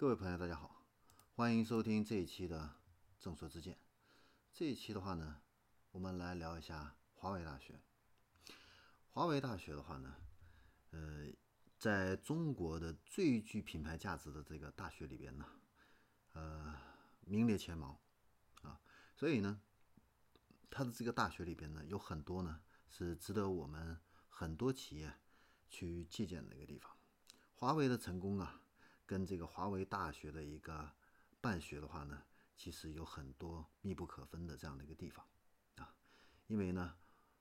各位朋友，大家好，欢迎收听这一期的正说之见。这一期的话呢，我们来聊一下华为大学。华为大学的话呢，呃，在中国的最具品牌价值的这个大学里边呢，呃，名列前茅啊。所以呢，它的这个大学里边呢，有很多呢是值得我们很多企业去借鉴的一个地方。华为的成功啊。跟这个华为大学的一个办学的话呢，其实有很多密不可分的这样的一个地方啊。因为呢，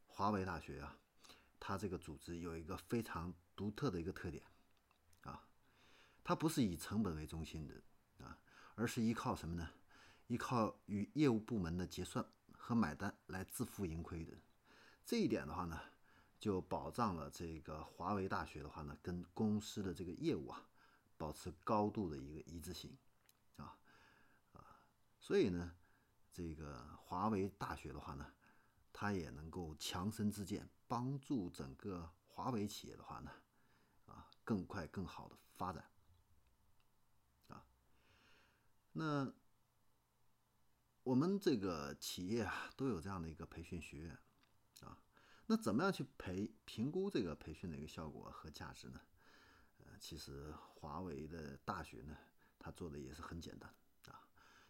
华为大学啊，它这个组织有一个非常独特的一个特点啊，它不是以成本为中心的啊，而是依靠什么呢？依靠与业务部门的结算和买单来自负盈亏的。这一点的话呢，就保障了这个华为大学的话呢，跟公司的这个业务啊。保持高度的一个一致性，啊啊，所以呢，这个华为大学的话呢，它也能够强身自健，帮助整个华为企业的话呢，啊，更快更好的发展，啊，那我们这个企业啊，都有这样的一个培训学院，啊，那怎么样去培评估这个培训的一个效果和价值呢？其实华为的大学呢，它做的也是很简单啊，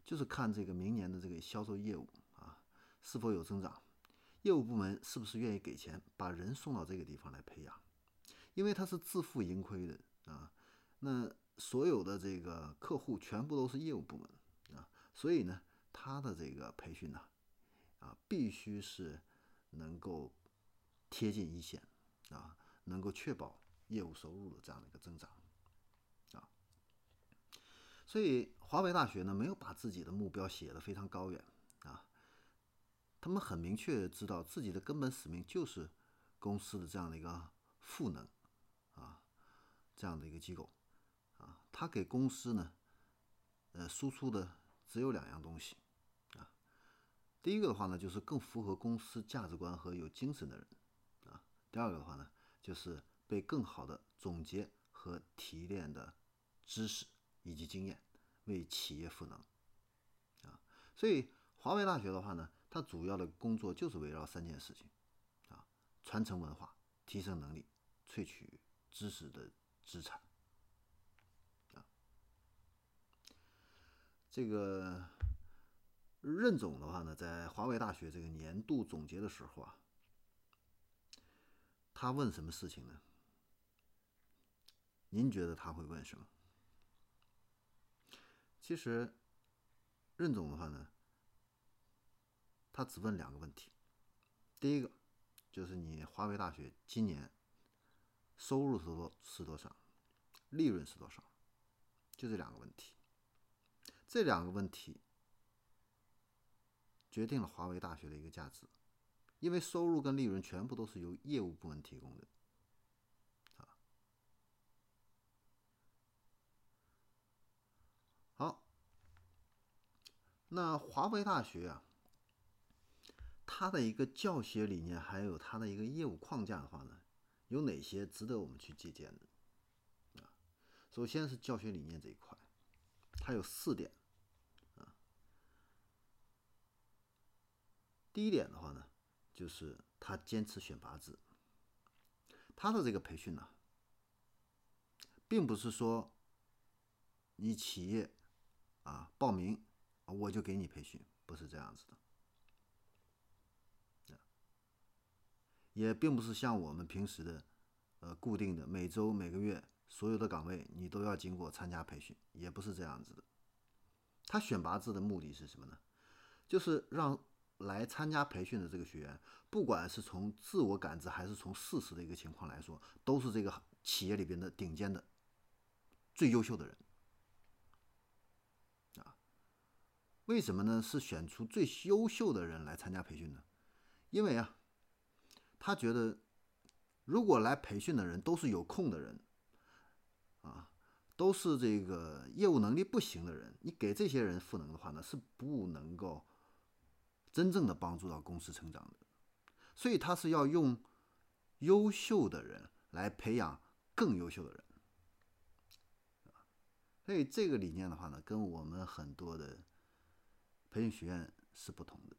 就是看这个明年的这个销售业务啊是否有增长，业务部门是不是愿意给钱把人送到这个地方来培养，因为它是自负盈亏的啊，那所有的这个客户全部都是业务部门啊，所以呢，他的这个培训呢，啊，必须是能够贴近一线啊，能够确保。业务收入的这样的一个增长，啊，所以华为大学呢没有把自己的目标写得非常高远啊，他们很明确知道自己的根本使命就是公司的这样的一个赋能啊，这样的一个机构啊，他给公司呢呃输出的只有两样东西啊，第一个的话呢就是更符合公司价值观和有精神的人啊，第二个的话呢就是。被更好的总结和提炼的知识以及经验，为企业赋能啊！所以华为大学的话呢，它主要的工作就是围绕三件事情啊：传承文化、提升能力、萃取知识的资产啊。这个任总的话呢，在华为大学这个年度总结的时候啊，他问什么事情呢？您觉得他会问什么？其实，任总的话呢，他只问两个问题。第一个就是你华为大学今年收入是多是多少，利润是多少，就这两个问题。这两个问题决定了华为大学的一个价值，因为收入跟利润全部都是由业务部门提供的。好，那华为大学啊，它的一个教学理念，还有它的一个业务框架的话呢，有哪些值得我们去借鉴的啊？首先是教学理念这一块，它有四点啊。第一点的话呢，就是它坚持选拔制，它的这个培训呢，并不是说你企业。啊，报名我就给你培训，不是这样子的。也并不是像我们平时的，呃，固定的每周每个月所有的岗位你都要经过参加培训，也不是这样子的。他选拔制的目的是什么呢？就是让来参加培训的这个学员，不管是从自我感知还是从事实的一个情况来说，都是这个企业里边的顶尖的、最优秀的人。为什么呢？是选出最优秀的人来参加培训呢？因为啊，他觉得如果来培训的人都是有空的人，啊，都是这个业务能力不行的人，你给这些人赋能的话呢，是不能够真正的帮助到公司成长的。所以他是要用优秀的人来培养更优秀的人。所以这个理念的话呢，跟我们很多的培训学院是不同的。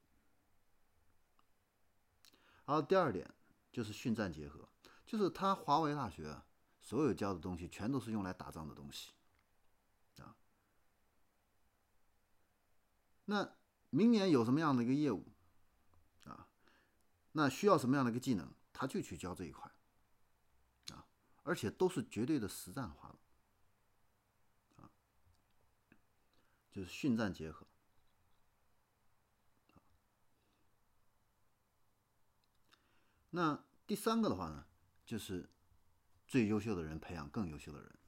然后，第二点就是训战结合，就是他华为大学啊，所有教的东西全都是用来打仗的东西啊。那明年有什么样的一个业务啊？那需要什么样的一个技能，他就去教这一块啊，而且都是绝对的实战化的。就是训战结合。那第三个的话呢，就是最优秀的人培养更优秀的人。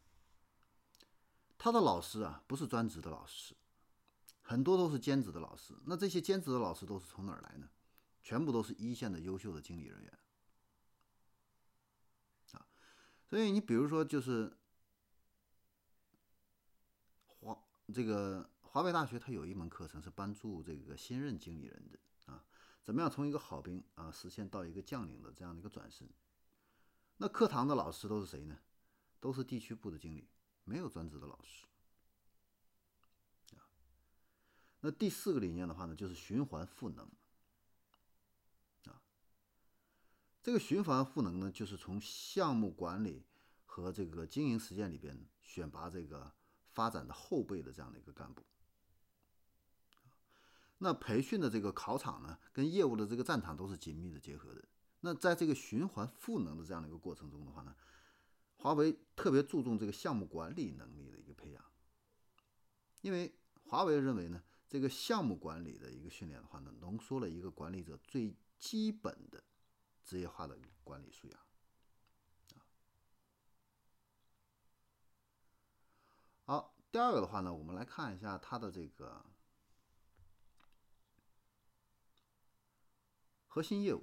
他的老师啊，不是专职的老师，很多都是兼职的老师。那这些兼职的老师都是从哪儿来呢？全部都是一线的优秀的经理人员啊。所以你比如说，就是华这个。华北大学它有一门课程是帮助这个新任经理人的，怎么样从一个好兵啊实现到一个将领的这样的一个转身？那课堂的老师都是谁呢？都是地区部的经理，没有专职的老师啊。那第四个理念的话呢，就是循环赋能啊。这个循环赋能呢，就是从项目管理和这个经营实践里边选拔这个发展的后备的这样的一个干部。那培训的这个考场呢，跟业务的这个战场都是紧密的结合的。那在这个循环赋能的这样的一个过程中的话呢，华为特别注重这个项目管理能力的一个培养，因为华为认为呢，这个项目管理的一个训练的话呢，浓缩了一个管理者最基本的职业化的管理素养。好，第二个的话呢，我们来看一下它的这个。核心业务，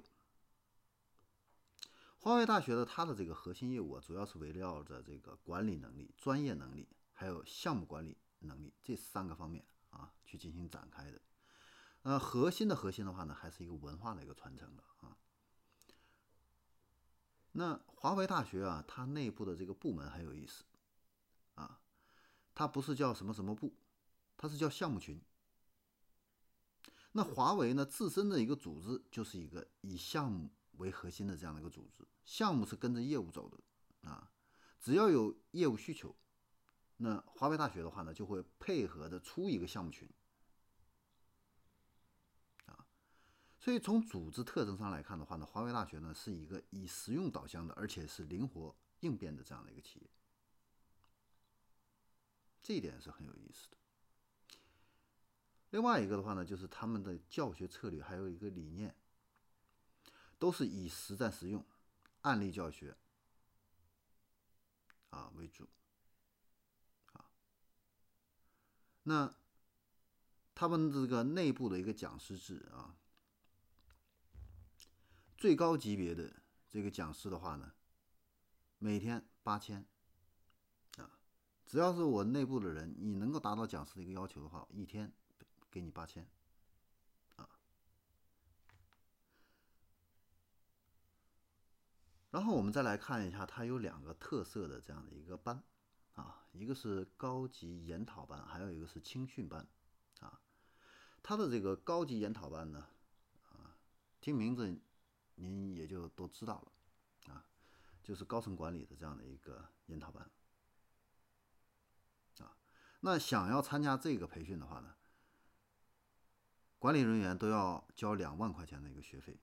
华为大学的它的这个核心业务啊，主要是围绕着这个管理能力、专业能力，还有项目管理能力这三个方面啊去进行展开的。呃，核心的核心的话呢，还是一个文化的一个传承的啊。那华为大学啊，它内部的这个部门很有意思啊，它不是叫什么什么部，它是叫项目群。那华为呢，自身的一个组织就是一个以项目为核心的这样的一个组织，项目是跟着业务走的啊。只要有业务需求，那华为大学的话呢，就会配合的出一个项目群啊。所以从组织特征上来看的话呢，华为大学呢是一个以实用导向的，而且是灵活应变的这样的一个企业，这一点是很有意思的。另外一个的话呢，就是他们的教学策略还有一个理念，都是以实战实用、案例教学啊为主啊。那他们这个内部的一个讲师制啊，最高级别的这个讲师的话呢，每天八千啊，只要是我内部的人，你能够达到讲师的一个要求的话，一天。给你八千，啊，然后我们再来看一下，它有两个特色的这样的一个班，啊，一个是高级研讨班，还有一个是青训班，啊，它的这个高级研讨班呢，啊，听名字您也就都知道了，啊，就是高层管理的这样的一个研讨班，啊，那想要参加这个培训的话呢？管理人员都要交两万块钱的一个学费，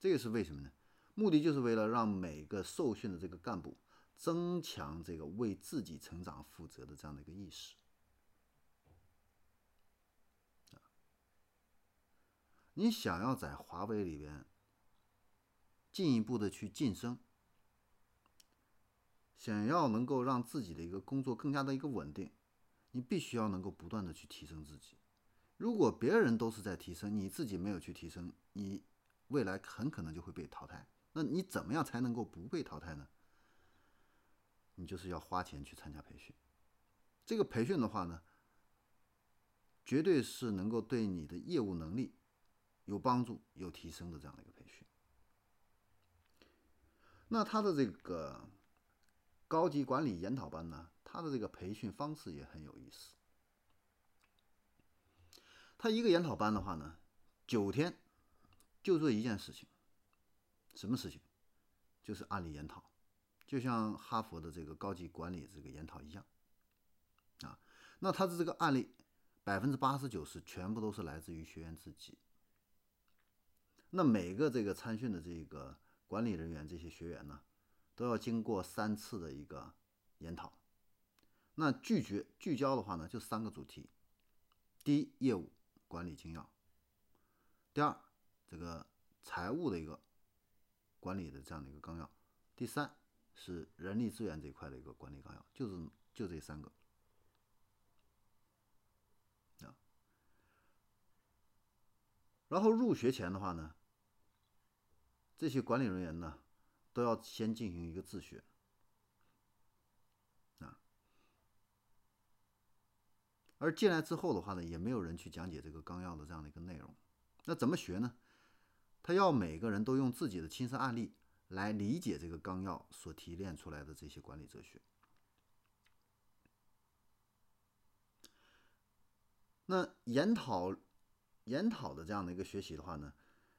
这个是为什么呢？目的就是为了让每个受训的这个干部增强这个为自己成长负责的这样的一个意识。你想要在华为里边进一步的去晋升，想要能够让自己的一个工作更加的一个稳定，你必须要能够不断的去提升自己。如果别人都是在提升，你自己没有去提升，你未来很可能就会被淘汰。那你怎么样才能够不被淘汰呢？你就是要花钱去参加培训。这个培训的话呢，绝对是能够对你的业务能力有帮助、有提升的这样的一个培训。那他的这个高级管理研讨班呢，他的这个培训方式也很有意思。他一个研讨班的话呢，九天就做一件事情，什么事情？就是案例研讨，就像哈佛的这个高级管理这个研讨一样，啊，那他的这个案例百分之八十九十全部都是来自于学员自己。那每个这个参训的这个管理人员，这些学员呢，都要经过三次的一个研讨。那拒绝聚焦的话呢，就三个主题：第一，业务管理精要；第二，这个财务的一个。管理的这样的一个纲要，第三是人力资源这一块的一个管理纲要，就是就这三个啊。然后入学前的话呢，这些管理人员呢都要先进行一个自学啊。而进来之后的话呢，也没有人去讲解这个纲要的这样的一个内容，那怎么学呢？他要每个人都用自己的亲身案例来理解这个纲要所提炼出来的这些管理哲学。那研讨研讨的这样的一个学习的话呢，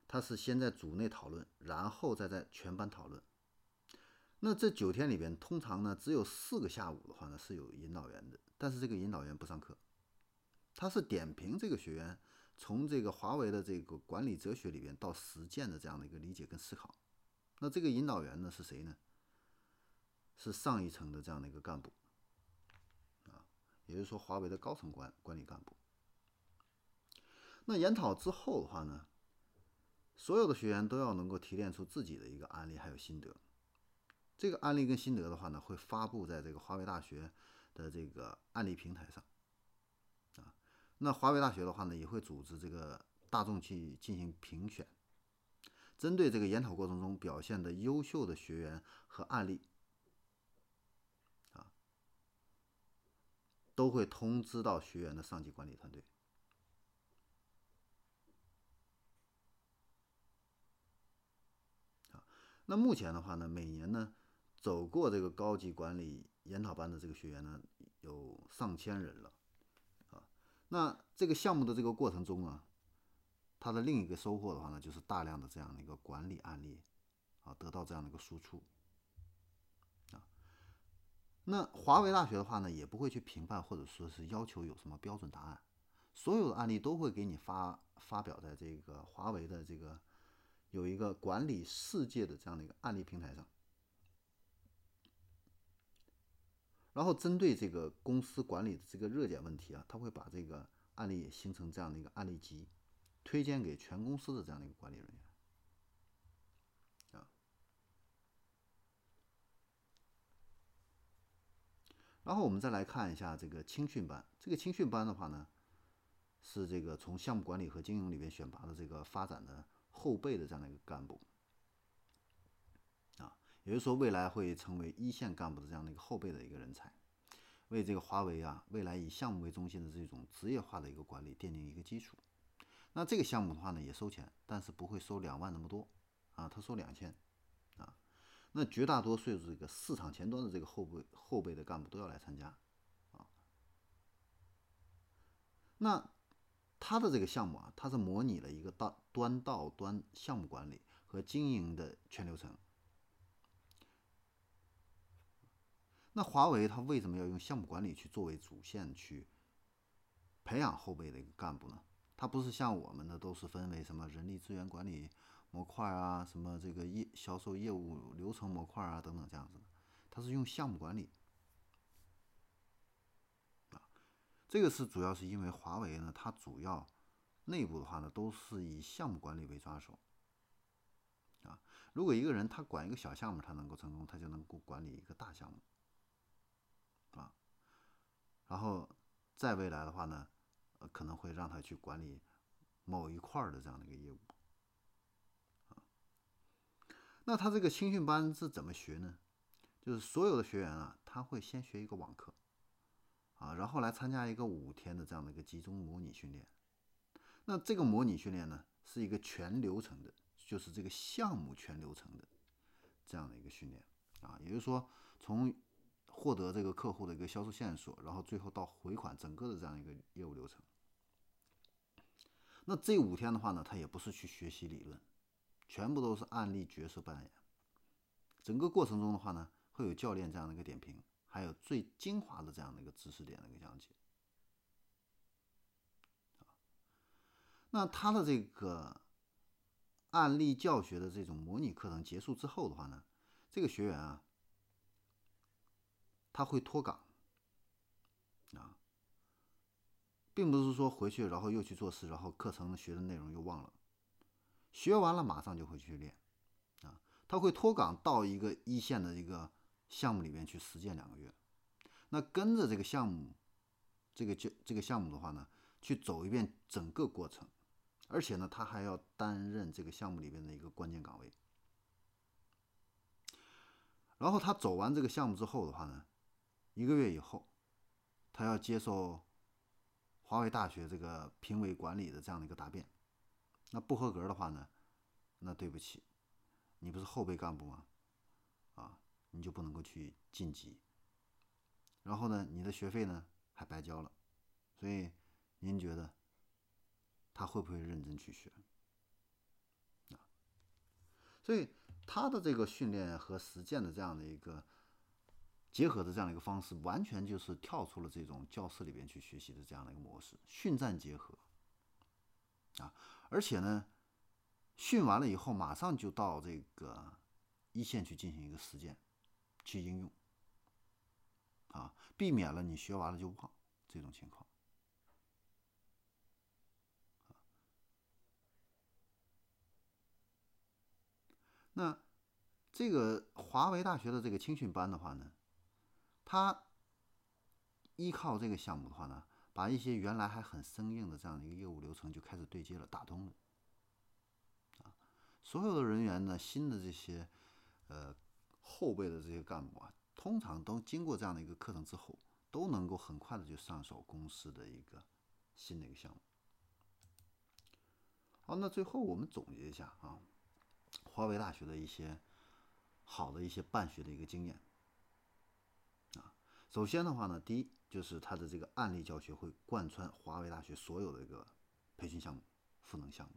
他是先在组内讨论，然后再在全班讨论。那这九天里边，通常呢只有四个下午的话呢是有引导员的，但是这个引导员不上课，他是点评这个学员。从这个华为的这个管理哲学里边到实践的这样的一个理解跟思考，那这个引导员呢是谁呢？是上一层的这样的一个干部，啊，也就是说华为的高层管管理干部。那研讨之后的话呢，所有的学员都要能够提炼出自己的一个案例还有心得，这个案例跟心得的话呢，会发布在这个华为大学的这个案例平台上。那华为大学的话呢，也会组织这个大众去进行评选，针对这个研讨过程中表现的优秀的学员和案例，啊，都会通知到学员的上级管理团队。啊，那目前的话呢，每年呢，走过这个高级管理研讨班的这个学员呢，有上千人了。那这个项目的这个过程中啊，它的另一个收获的话呢，就是大量的这样的一个管理案例啊，得到这样的一个输出啊。那华为大学的话呢，也不会去评判或者说是要求有什么标准答案，所有的案例都会给你发发表在这个华为的这个有一个管理世界的这样的一个案例平台上。然后针对这个公司管理的这个热点问题啊，他会把这个案例形成这样的一个案例集，推荐给全公司的这样的一个管理人员啊。然后我们再来看一下这个青训班，这个青训班的话呢，是这个从项目管理和经营里边选拔的这个发展的后备的这样的一个干部。也就是说，未来会成为一线干部的这样的一个后备的一个人才，为这个华为啊未来以项目为中心的这种职业化的一个管理奠定一个基础。那这个项目的话呢，也收钱，但是不会收两万那么多啊，他收两千啊。那绝大多数这个市场前端的这个后备后备的干部都要来参加啊。那他的这个项目啊，它是模拟了一个到端到端项目管理和经营的全流程。那华为它为什么要用项目管理去作为主线去培养后备的一个干部呢？它不是像我们的都是分为什么人力资源管理模块啊，什么这个业销售业务流程模块啊等等这样子的，它是用项目管理啊。这个是主要是因为华为呢，它主要内部的话呢都是以项目管理为抓手啊。如果一个人他管一个小项目，他能够成功，他就能够管理一个大项目。然后，在未来的话呢，可能会让他去管理某一块的这样的一个业务，啊，那他这个青训班是怎么学呢？就是所有的学员啊，他会先学一个网课，啊，然后来参加一个五天的这样的一个集中模拟训练。那这个模拟训练呢，是一个全流程的，就是这个项目全流程的这样的一个训练，啊，也就是说从获得这个客户的一个销售线索，然后最后到回款整个的这样一个业务流程。那这五天的话呢，他也不是去学习理论，全部都是案例角色扮演。整个过程中的话呢，会有教练这样的一个点评，还有最精华的这样的一个知识点的一个讲解。那他的这个案例教学的这种模拟课程结束之后的话呢，这个学员啊，他会脱岗啊，并不是说回去然后又去做事，然后课程学的内容又忘了，学完了马上就会去练啊，他会脱岗到一个一线的一个项目里面去实践两个月，那跟着这个项目，这个这这个项目的话呢，去走一遍整个过程。而且呢，他还要担任这个项目里边的一个关键岗位。然后他走完这个项目之后的话呢，一个月以后，他要接受华为大学这个评委管理的这样的一个答辩。那不合格的话呢，那对不起，你不是后备干部吗？啊，你就不能够去晋级。然后呢，你的学费呢还白交了。所以您觉得？他会不会认真去学啊？所以他的这个训练和实践的这样的一个结合的这样的一个方式，完全就是跳出了这种教室里边去学习的这样的一个模式，训战结合啊！而且呢，训完了以后，马上就到这个一线去进行一个实践，去应用啊，避免了你学完了就忘这种情况。那这个华为大学的这个青训班的话呢，他依靠这个项目的话呢，把一些原来还很生硬的这样的一个业务流程就开始对接了，打通了。啊，所有的人员呢，新的这些呃后备的这些干部啊，通常都经过这样的一个课程之后，都能够很快的就上手公司的一个新的一个项目。好，那最后我们总结一下啊。华为大学的一些好的一些办学的一个经验，首先的话呢，第一就是它的这个案例教学会贯穿华为大学所有的一个培训项目、赋能项目。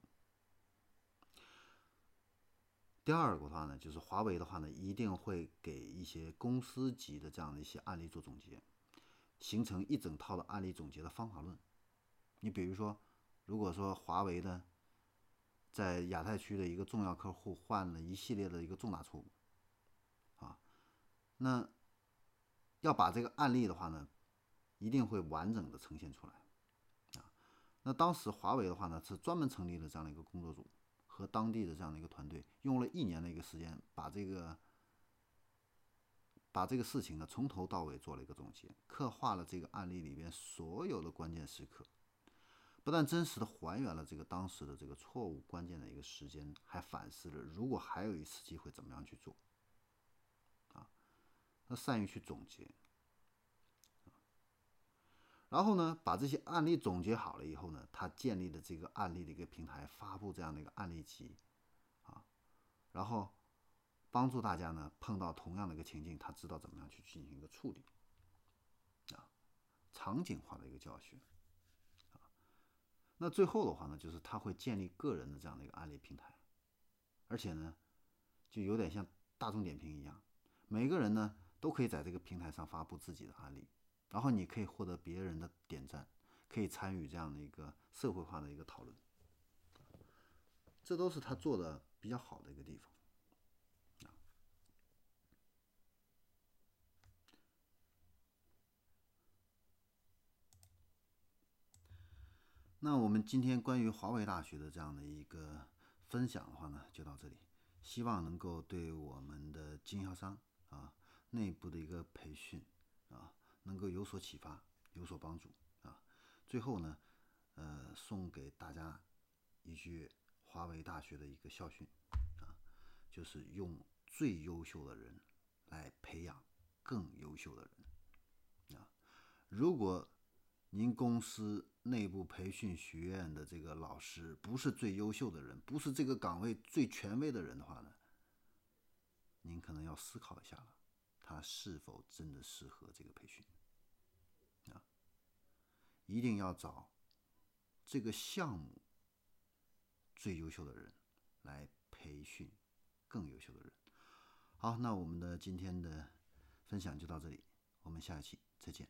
第二个的话呢，就是华为的话呢，一定会给一些公司级的这样的一些案例做总结，形成一整套的案例总结的方法论。你比如说，如果说华为的在亚太区的一个重要客户犯了一系列的一个重大错误，啊，那要把这个案例的话呢，一定会完整的呈现出来，啊，那当时华为的话呢，是专门成立了这样的一个工作组，和当地的这样的一个团队，用了一年的一个时间，把这个把这个事情呢从头到尾做了一个总结，刻画了这个案例里边所有的关键时刻。不但真实的还原了这个当时的这个错误关键的一个时间，还反思了如果还有一次机会怎么样去做，他善于去总结，然后呢，把这些案例总结好了以后呢，他建立的这个案例的一个平台，发布这样的一个案例集，啊，然后帮助大家呢碰到同样的一个情境，他知道怎么样去进行一个处理，啊，场景化的一个教学。啊那最后的话呢，就是他会建立个人的这样的一个案例平台，而且呢，就有点像大众点评一样，每个人呢都可以在这个平台上发布自己的案例，然后你可以获得别人的点赞，可以参与这样的一个社会化的一个讨论，这都是他做的比较好的一个地方。那我们今天关于华为大学的这样的一个分享的话呢，就到这里。希望能够对我们的经销商啊内部的一个培训啊，能够有所启发，有所帮助啊。最后呢，呃，送给大家一句华为大学的一个校训啊，就是用最优秀的人来培养更优秀的人啊。如果您公司内部培训学院的这个老师不是最优秀的人，不是这个岗位最权威的人的话呢，您可能要思考一下了。他是否真的适合这个培训啊？一定要找这个项目最优秀的人来培训更优秀的人。好，那我们的今天的分享就到这里，我们下一期再见。